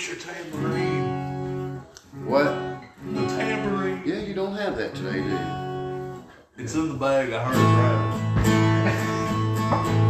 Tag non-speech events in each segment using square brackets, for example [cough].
get your tambourine. What? The tambourine. Yeah, you don't have that today, do you? It's in the bag. I heard it right. [laughs]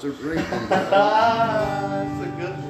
to drink. [laughs] Ah, that's a good one.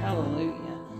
Hallelujah.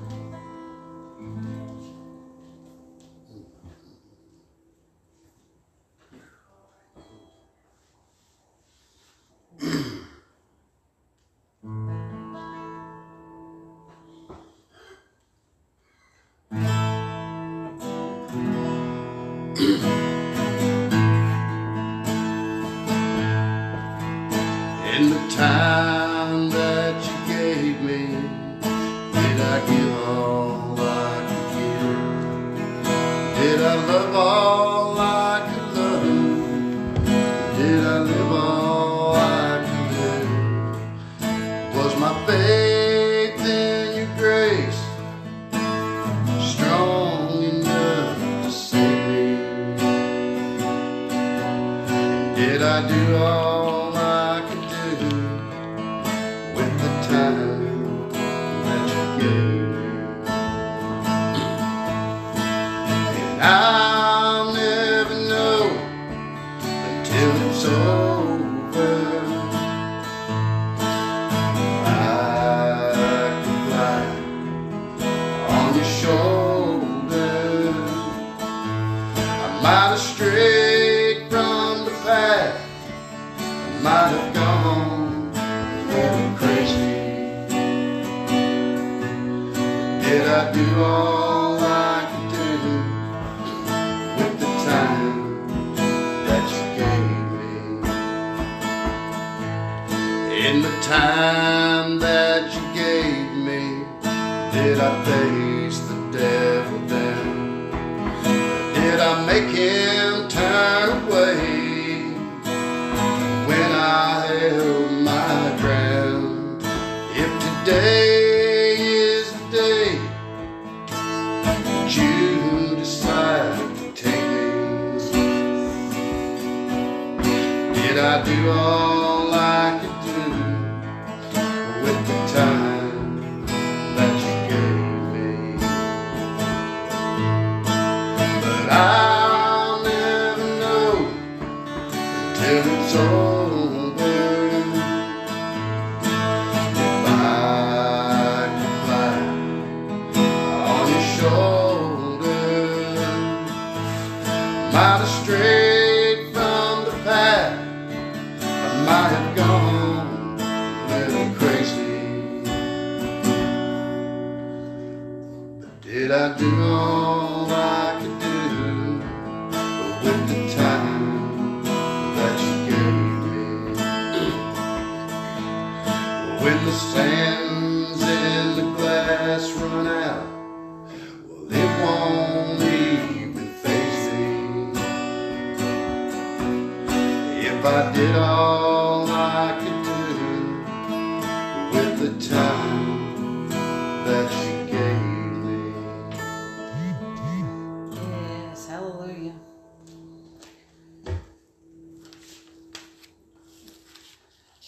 Until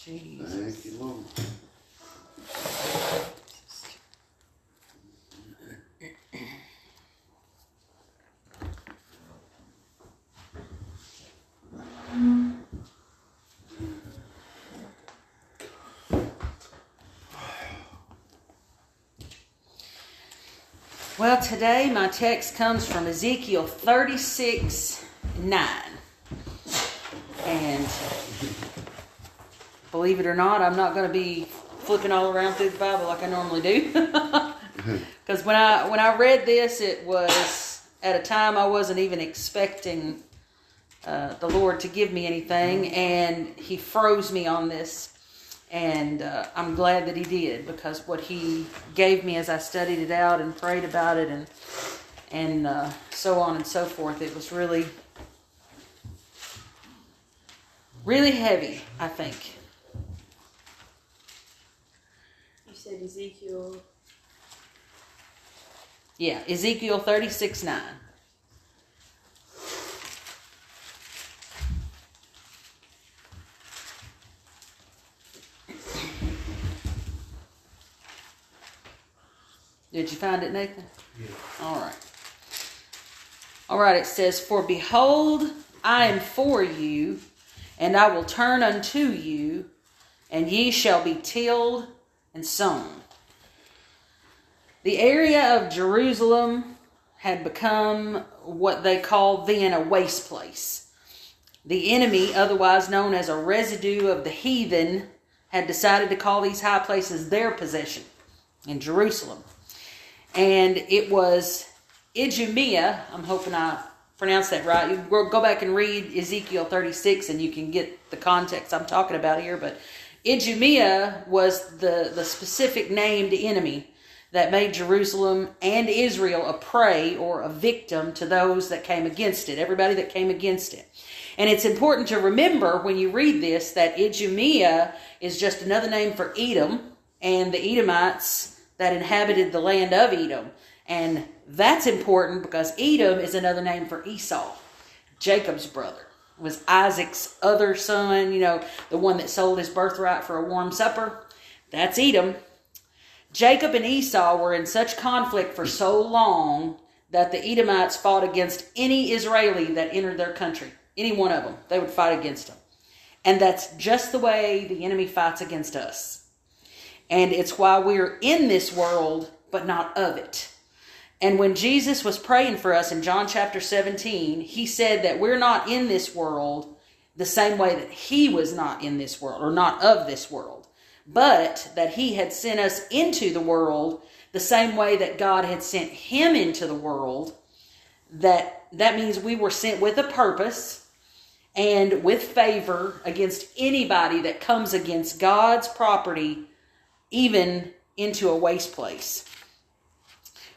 Thank you, Lord. Well, today my text comes from Ezekiel 36 9. And believe it or not, I'm not going to be flipping all around through the Bible like I normally do. [laughs] Because when I when I read this, it was at a time I wasn't even expecting uh, the Lord to give me anything, and He froze me on this. And uh, I'm glad that He did because what He gave me as I studied it out and prayed about it, and and uh, so on and so forth, it was really really heavy. I think. You said Ezekiel. Yeah, Ezekiel 36 9. Did you find it, Nathan? Yeah. All right. All right, it says, For behold, I am for you, and I will turn unto you, and ye shall be tilled and sown. The area of Jerusalem had become what they called then a waste place. The enemy, otherwise known as a residue of the heathen, had decided to call these high places their possession in Jerusalem. And it was Idumea, I'm hoping I pronounced that right. You go back and read Ezekiel 36 and you can get the context I'm talking about here. But Idumea was the, the specific named enemy that made Jerusalem and Israel a prey or a victim to those that came against it, everybody that came against it. And it's important to remember when you read this that Idumea is just another name for Edom and the Edomites that inhabited the land of Edom. And that's important because Edom is another name for Esau, Jacob's brother. Was Isaac's other son, you know, the one that sold his birthright for a warm supper. That's Edom. Jacob and Esau were in such conflict for so long that the Edomites fought against any Israeli that entered their country. Any one of them. They would fight against them. And that's just the way the enemy fights against us. And it's why we're in this world, but not of it. And when Jesus was praying for us in John chapter 17, he said that we're not in this world the same way that he was not in this world or not of this world, but that he had sent us into the world the same way that God had sent him into the world. That that means we were sent with a purpose and with favor against anybody that comes against God's property, even into a waste place.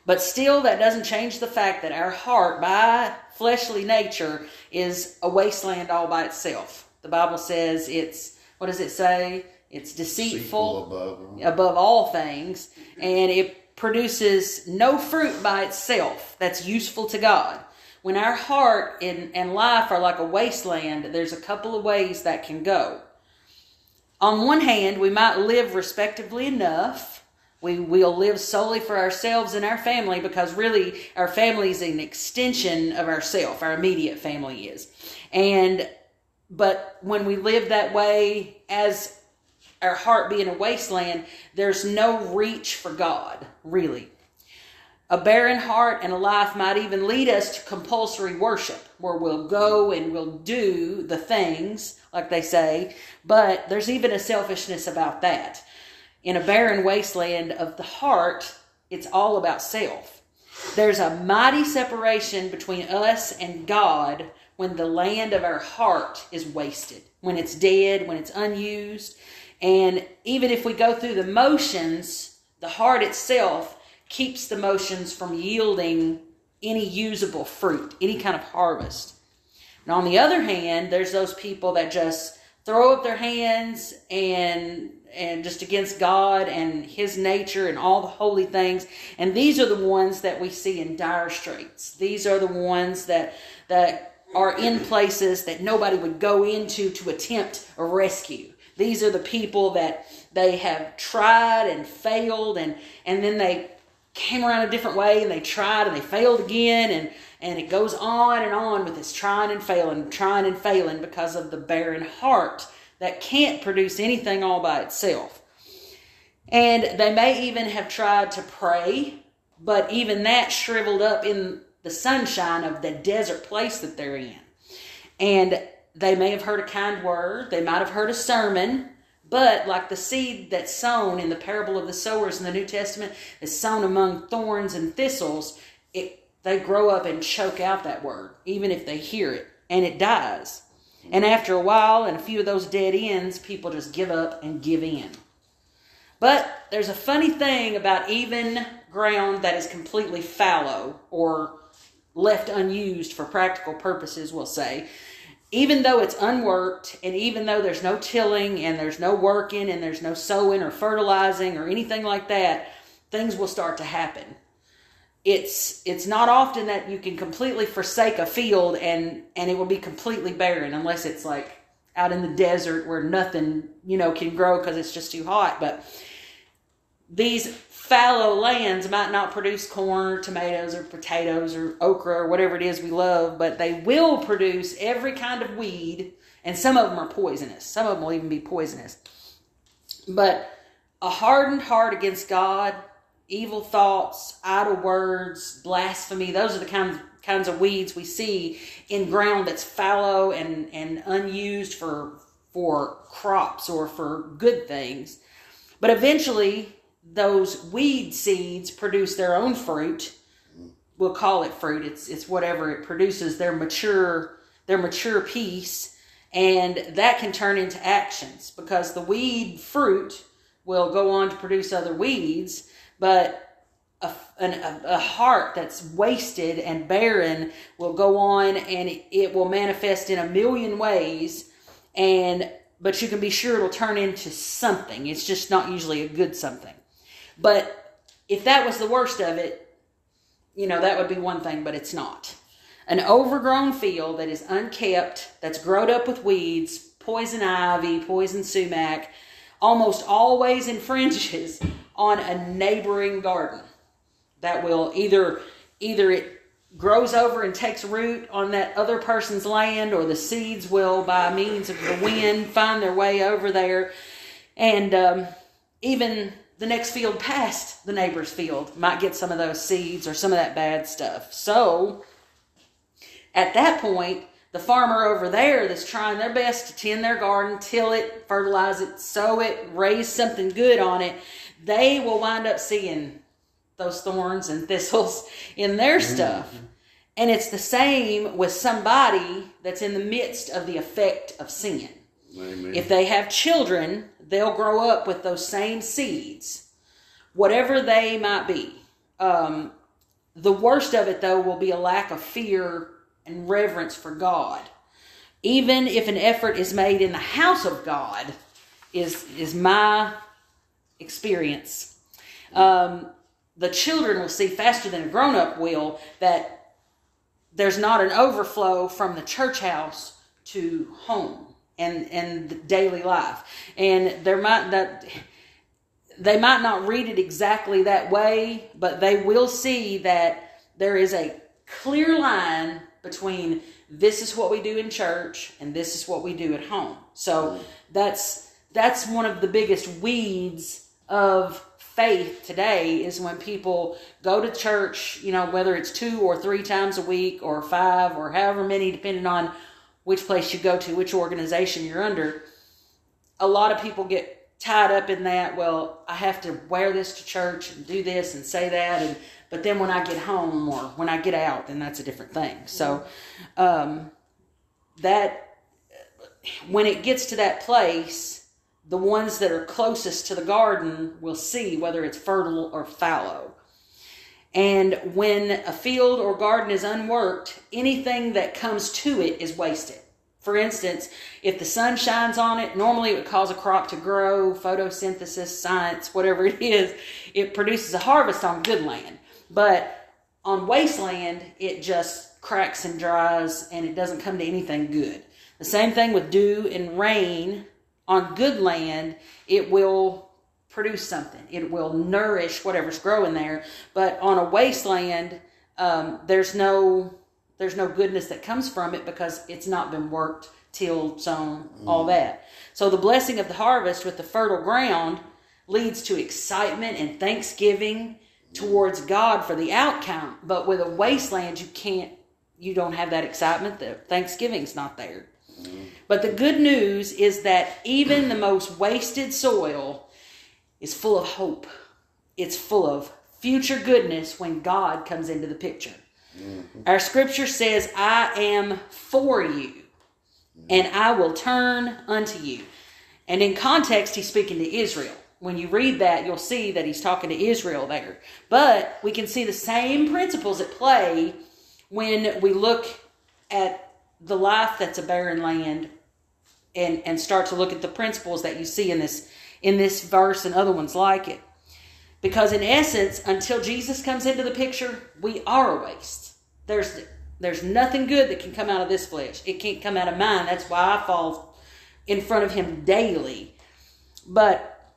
But still, that doesn't change the fact that our heart, by fleshly nature, is a wasteland all by itself. The Bible says it's, what does it say? It's deceitful, above. above all things, and it produces no fruit by itself that's useful to God. When our heart and, and life are like a wasteland, there's a couple of ways that can go. On one hand, we might live respectably enough. We will live solely for ourselves and our family because really our family is an extension of ourself. Our immediate family is. And, but when we live that way as our heart being a wasteland, there's no reach for God, really. A barren heart and a life might even lead us to compulsory worship, where we'll go and we'll do the things, like they say, but there's even a selfishness about that. In a barren wasteland of the heart, it's all about self. There's a mighty separation between us and God when the land of our heart is wasted, when it's dead, when it's unused. And even if we go through the motions, the heart itself keeps the motions from yielding any usable fruit, any kind of harvest. And on the other hand, there's those people that just throw up their hands and and just against God and his nature and all the holy things. And these are the ones that we see in dire straits. These are the ones that that are in places that nobody would go into to attempt a rescue. These are the people that they have tried and failed and and then they came around a different way and they tried and they failed again and and it goes on and on with this trying and failing trying and failing because of the barren heart that can't produce anything all by itself. And they may even have tried to pray but even that shriveled up in the sunshine of the desert place that they're in. And they may have heard a kind word they might have heard a sermon but like the seed that's sown in the parable of the sowers in the New Testament is sown among thorns and thistles, it they grow up and choke out that word, even if they hear it, and it dies. And after a while, and a few of those dead ends, people just give up and give in. But there's a funny thing about even ground that is completely fallow or left unused for practical purposes, we'll say even though it's unworked and even though there's no tilling and there's no working and there's no sowing or fertilizing or anything like that, things will start to happen. It's it's not often that you can completely forsake a field and and it will be completely barren unless it's like out in the desert where nothing, you know, can grow because it's just too hot, but these fallow lands might not produce corn or tomatoes or potatoes or okra or whatever it is we love, but they will produce every kind of weed, and some of them are poisonous. Some of them will even be poisonous. But a hardened heart against God evil thoughts, idle words, blasphemy. Those are the kinds kinds of weeds we see in ground that's fallow and and unused for for crops or for good things. But eventually, those weed seeds produce their own fruit. We'll call it fruit. It's it's whatever it produces. Their mature their mature piece, and that can turn into actions because the weed fruit will go on to produce other weeds, but a, an, a, a heart that's wasted and barren will go on and it, it will manifest in a million ways. And but you can be sure it'll turn into something. It's just not usually a good something. But if that was the worst of it you know that would be one thing but it's not. An overgrown field that is unkept that's growed up with weeds poison ivy poison sumac almost always infringes on a neighboring garden that will either either it grows over and takes root on that other person's land or the seeds will by means of the wind find their way over there. And um, even the next field past the neighbor's field might get some of those seeds or some of that bad stuff. So at that point the farmer over there that's trying their best to tend their garden till it fertilize it sow it raise something good on it they will wind up seeing those thorns and thistles in their stuff. And it's the same with somebody that's in the midst of the effect of sin. Amen. If they have children, they'll grow up with those same seeds, whatever they might be. Um, the worst of it, though, will be a lack of fear and reverence for God. Even if an effort is made in the house of God, is is my experience. Um, the children will see faster than a grown up will that there's not an overflow from the church house to home and and daily life. And there might that they might not read it exactly that way but they will see that there is a clear line between this is what we do in church and this is what we do at home. So that's that's one of the biggest weeds of faith today is when people go to church, you know, whether it's two or three times a week or five or however many, depending on which place you go to, which organization you're under. A lot of people get tied up in that. Well, I have to wear this to church and do this and say that, and but then when I get home or when I get out, then that's a different thing. So, um, that when it gets to that place the ones that are closest to the garden will see whether it's fertile or fallow. And when a field or garden is unworked, anything that comes to it is wasted. For instance, if the sun shines on it, normally it would cause a crop to grow, photosynthesis, science, whatever it is, it produces a harvest on good land. But on wasteland, it just cracks and dries and it doesn't come to anything good. The same thing with dew and rain on good land, it will produce something. It will nourish whatever's growing there. But on a wasteland, um, there's no there's no goodness that comes from it because it's not been worked, tilled, sown, all that. So the blessing of the harvest with the fertile ground leads to excitement and thanksgiving towards God for the outcome. But with a wasteland, you can't you don't have that excitement. The Thanksgiving's not there. But the good news is that even the most wasted soil is full of hope. It's full of future goodness when God comes into the picture. Mm-hmm. Our scripture says, I am for you, and I will turn unto you. And in context, he's speaking to Israel. When you read that, you'll see that he's talking to Israel there. But we can see the same principles at play when we look at the life that's a barren land and and start to look at the principles that you see in this in this verse and other ones like it. Because in essence until jesus comes into the picture we are a waste. There's there's nothing good that can come out of this flesh. It can't come out of mine. That's why i fall in front of him daily. But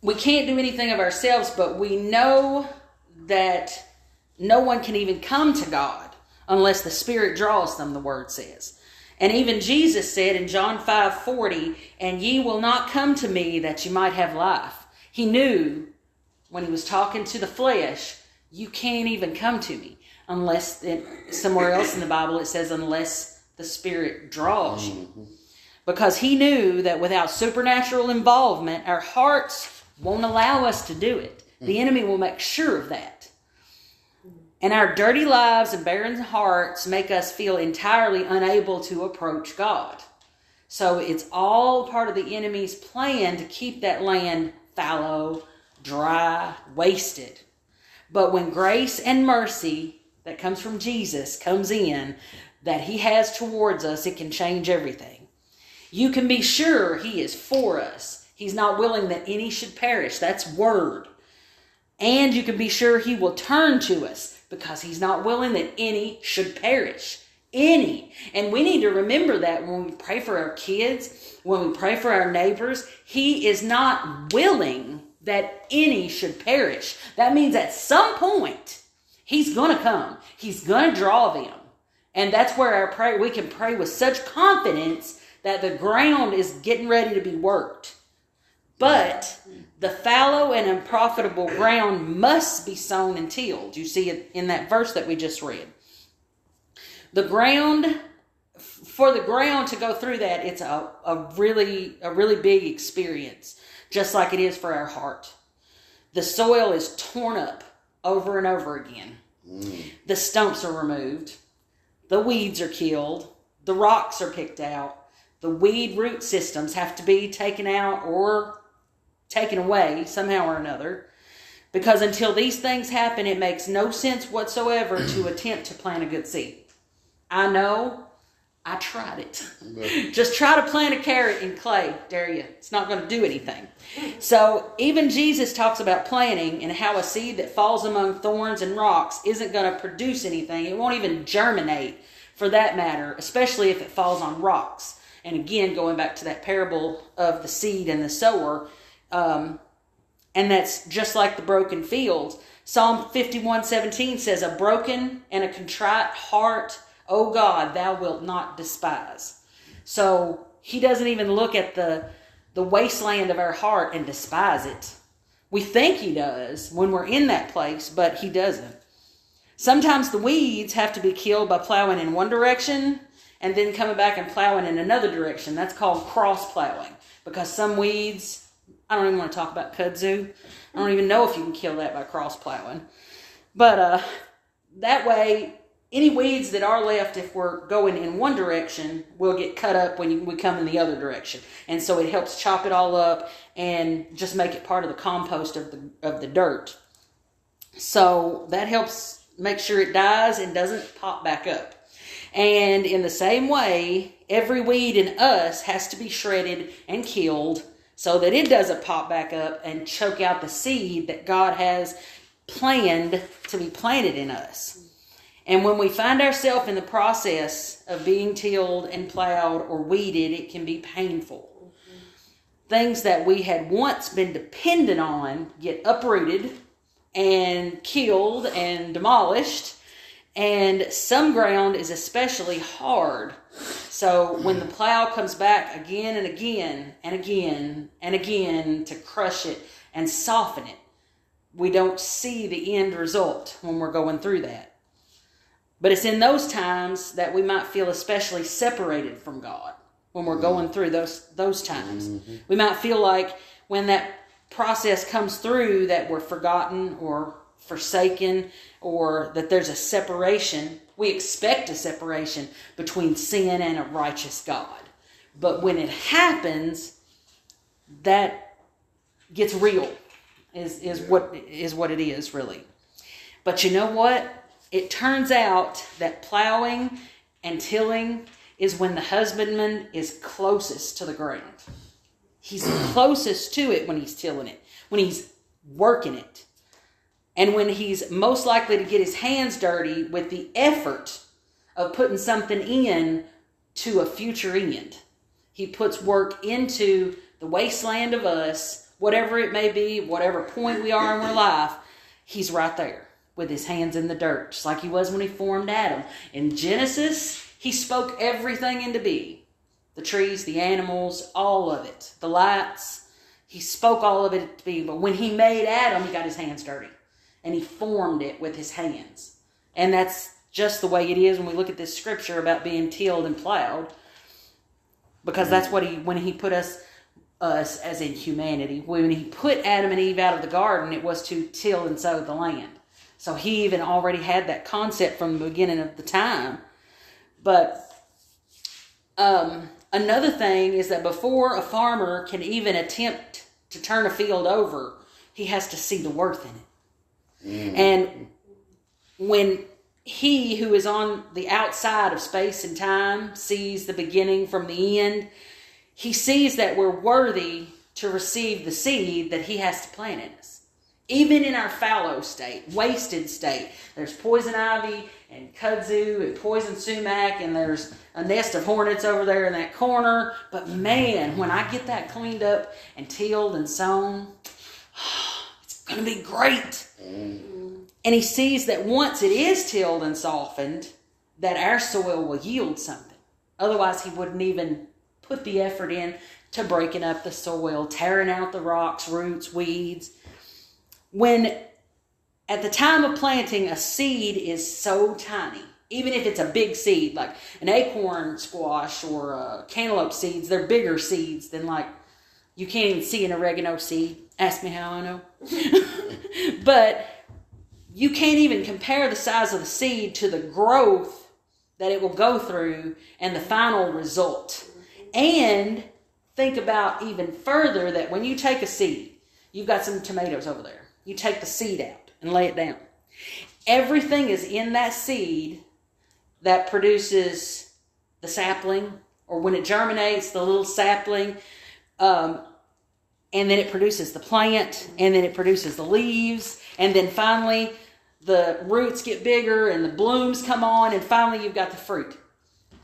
we can't do anything of ourselves but we know that no one can even come to god unless the Spirit draws them, the word says. And even Jesus said in John 5 40, and ye will not come to me that you might have life. He knew when he was talking to the flesh, you can't even come to me unless it, somewhere else in the Bible it says unless the Spirit draws you. Because he knew that without supernatural involvement, our hearts won't allow us to do it. The enemy will make sure of that. And our dirty lives and barren hearts make us feel entirely unable to approach God. So it's all part of the enemy's plan to keep that land fallow, dry, wasted. But when grace and mercy that comes from Jesus comes in, that he has towards us, it can change everything. You can be sure he is for us. He's not willing that any should perish. That's word. And you can be sure he will turn to us because he's not willing that any should perish. Any. And we need to remember that when we pray for our kids, when we pray for our neighbors, he is not willing that any should perish. That means at some point, he's going to come. He's going to draw them. And that's where our prayer, we can pray with such confidence that the ground is getting ready to be worked. But the fallow and unprofitable ground must be sown and tilled. You see it in that verse that we just read. The ground for the ground to go through that, it's a, a really a really big experience, just like it is for our heart. The soil is torn up over and over again. The stumps are removed. The weeds are killed. The rocks are picked out. The weed root systems have to be taken out or taken away somehow or another. Because until these things happen, it makes no sense whatsoever to [clears throat] attempt to plant a good seed. I know. I tried it. [laughs] Just try to plant a carrot in clay, dare you. It's not going to do anything. So, even Jesus talks about planting and how a seed that falls among thorns and rocks isn't going to produce anything. It won't even germinate, for that matter, especially if it falls on rocks. And again, going back to that parable of the seed and the sower, um, and that's just like the broken fields. Psalm 51 17 says, A broken and a contrite heart O God, thou wilt not despise. So he doesn't even look at the, the wasteland of our heart and despise it. We think he does when we're in that place, but he doesn't. Sometimes the weeds have to be killed by plowing in one direction and then coming back and plowing in another direction. That's called cross plowing because some weeds, I don't even want to talk about kudzu. I don't even know if you can kill that by cross plowing. But uh, that way, any weeds that are left if we're going in one direction will get cut up when we come in the other direction and so it helps chop it all up and just make it part of the compost of the of the dirt so that helps make sure it dies and doesn't pop back up and in the same way every weed in us has to be shredded and killed so that it doesn't pop back up and choke out the seed that god has planned to be planted in us and when we find ourselves in the process of being tilled and plowed or weeded, it can be painful. Things that we had once been dependent on get uprooted and killed and demolished. And some ground is especially hard. So when the plow comes back again and again and again and again to crush it and soften it, we don't see the end result when we're going through that. But it's in those times that we might feel especially separated from God when we're going through those those times. Mm-hmm. We might feel like when that process comes through that we're forgotten or forsaken or that there's a separation. We expect a separation between sin and a righteous God. But when it happens, that gets real is is what is what it is really. But you know what? It turns out that plowing and tilling is when the husbandman is closest to the ground. He's closest to it when he's tilling it, when he's working it, and when he's most likely to get his hands dirty with the effort of putting something in to a future end. He puts work into the wasteland of us, whatever it may be, whatever point we are in our life, he's right there with his hands in the dirt, just like he was when he formed Adam. In Genesis, he spoke everything into being the trees, the animals, all of it, the lights. He spoke all of it to be, but when he made Adam, he got his hands dirty and he formed it with his hands. And that's just the way it is when we look at this scripture about being tilled and plowed. Because that's what he, when he put us, us as in humanity, when he put Adam and Eve out of the garden, it was to till and sow the land. So he even already had that concept from the beginning of the time. But um, another thing is that before a farmer can even attempt to turn a field over, he has to see the worth in it. Mm. And when he who is on the outside of space and time sees the beginning from the end, he sees that we're worthy to receive the seed that he has to plant in us. Even in our fallow state, wasted state, there's poison ivy and kudzu and poison sumac, and there's a nest of hornets over there in that corner. But man, when I get that cleaned up and tilled and sown, [sighs] it's going to be great. And he sees that once it is tilled and softened, that our soil will yield something. Otherwise, he wouldn't even put the effort in to breaking up the soil, tearing out the rocks, roots, weeds. When at the time of planting, a seed is so tiny, even if it's a big seed, like an acorn squash or uh, cantaloupe seeds, they're bigger seeds than like you can't even see an oregano seed. Ask me how I know. [laughs] but you can't even compare the size of the seed to the growth that it will go through and the final result. And think about even further that when you take a seed, you've got some tomatoes over there. You take the seed out and lay it down. Everything is in that seed that produces the sapling, or when it germinates, the little sapling, um, and then it produces the plant, and then it produces the leaves, and then finally the roots get bigger and the blooms come on, and finally you've got the fruit.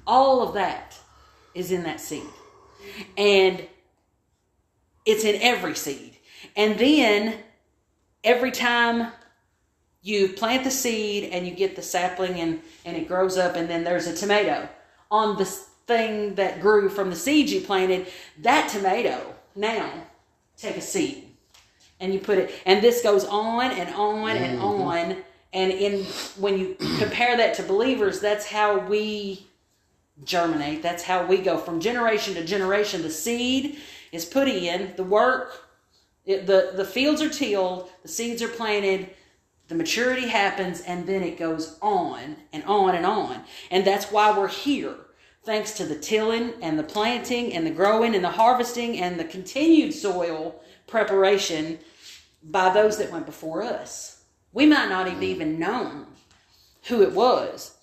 All of that is in that seed. And it's in every seed. And then every time you plant the seed and you get the sapling and, and it grows up, and then there's a tomato on the thing that grew from the seed you planted, that tomato now take a seed and you put it and this goes on and on and mm-hmm. on. And in when you compare that to believers that's how we germinate. That's how we go from generation to generation. The seed is put in the work it, the the fields are tilled the seeds are planted the maturity happens and then it goes on and on and on. And that's why we're here thanks to the tilling and the planting and the growing and the harvesting and the continued soil preparation by those that went before us. We might not have even known who it was,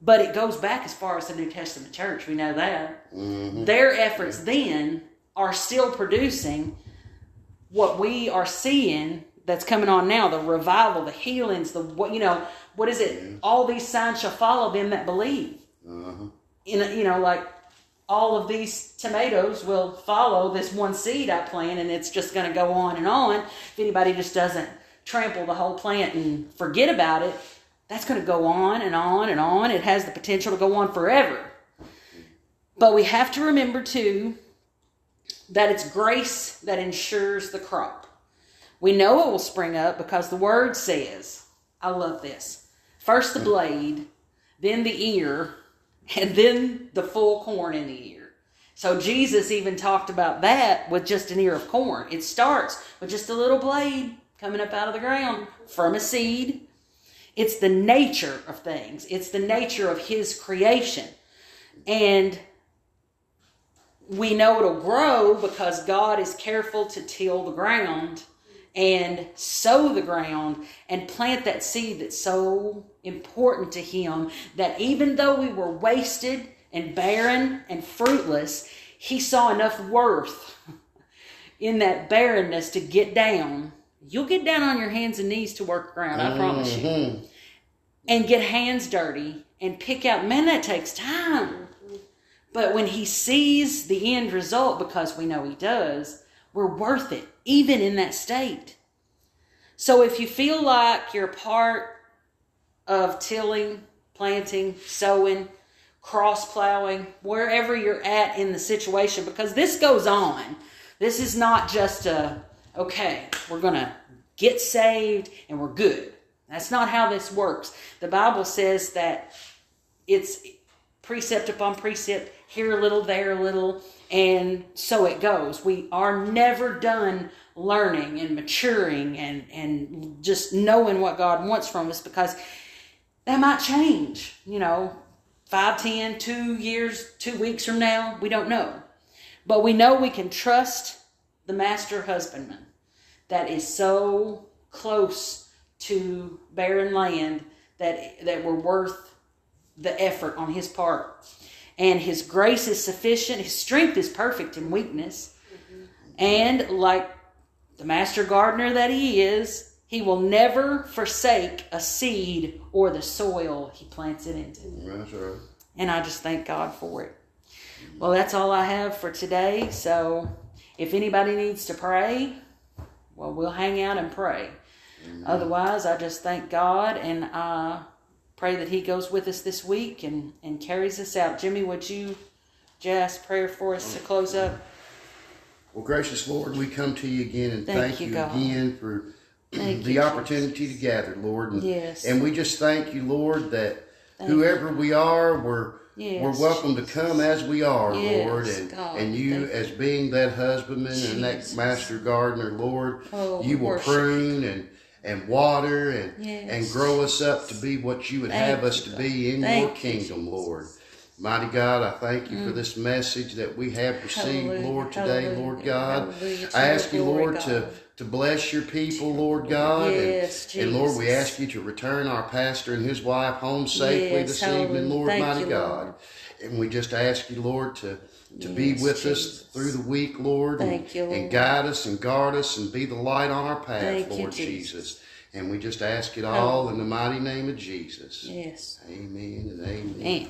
but it goes back as far as the New Testament church. We know that. Mm-hmm. Their efforts then are still producing what we are seeing that's coming on now the revival, the healings, the what you know, what is it? Mm-hmm. All these signs shall follow them that believe. Mm-hmm. In a, you know, like all of these tomatoes will follow this one seed I plant, and it's just going to go on and on. If anybody just doesn't trample the whole plant and forget about it, that's going to go on and on and on. It has the potential to go on forever. But we have to remember too that it's grace that ensures the crop. We know it will spring up because the word says, I love this. First the hmm. blade, then the ear, and then the full corn in the ear. So Jesus even talked about that with just an ear of corn. It starts with just a little blade coming up out of the ground from a seed. It's the nature of things. It's the nature of his creation. And we know it'll grow because God is careful to till the ground and sow the ground and plant that seed that's so important to Him that even though we were wasted and barren and fruitless, He saw enough worth in that barrenness to get down. You'll get down on your hands and knees to work ground, I promise you. Mm-hmm. And get hands dirty and pick out. Man, that takes time. But when he sees the end result, because we know he does, we're worth it, even in that state. So if you feel like you're part of tilling, planting, sowing, cross plowing, wherever you're at in the situation, because this goes on. This is not just a, okay, we're going to get saved and we're good. That's not how this works. The Bible says that it's precept upon precept, here a little, there a little, and so it goes. We are never done learning and maturing and, and just knowing what God wants from us because that might change, you know, five, ten, two years, two weeks from now. We don't know. But we know we can trust the master husbandman that is so close to barren land that that we're worth the effort on his part. And his grace is sufficient, his strength is perfect in weakness. Mm-hmm. And like the master gardener that he is, he will never forsake a seed or the soil he plants it into. That's right. And I just thank God for it. Well, that's all I have for today. So if anybody needs to pray, well, we'll hang out and pray. Otherwise, I just thank God and I pray that He goes with us this week and, and carries us out. Jimmy, would you just prayer for us to close up? Well, gracious Lord, we come to you again and Thank thank, you, you, again for the you, opportunity to gather, Lord. And, Yes. and we just thank you, Lord, that Thank whoever we are, we're Yes, we're welcome to come as we are, Yes, Lord. And God, and you as being that husbandman and that master gardener, Lord, Oh, you will worship prune and and water and and grow us up to be what you would Thank have you, us to be in Thank your kingdom, Jesus. Lord. Mighty God, I thank you for mm. this message that we have received, Hallelujah, Lord, today, hallelujah, Lord God. I ask you, Lord, God. to bless your people, Lord God. Yes, and, and Lord, we ask you to return our pastor and his wife home safely Yes, this hallelujah. evening, Lord, Thank mighty you, God. Lord. And we just ask you, Lord, to, to be with Jesus. us through the week, Lord. Thank and, you, Lord. and guide us and guard us and be the light on our path, Thank you, Lord Jesus. Jesus. And we just ask it all in the mighty name of Jesus. Yes. Amen and amen. Man.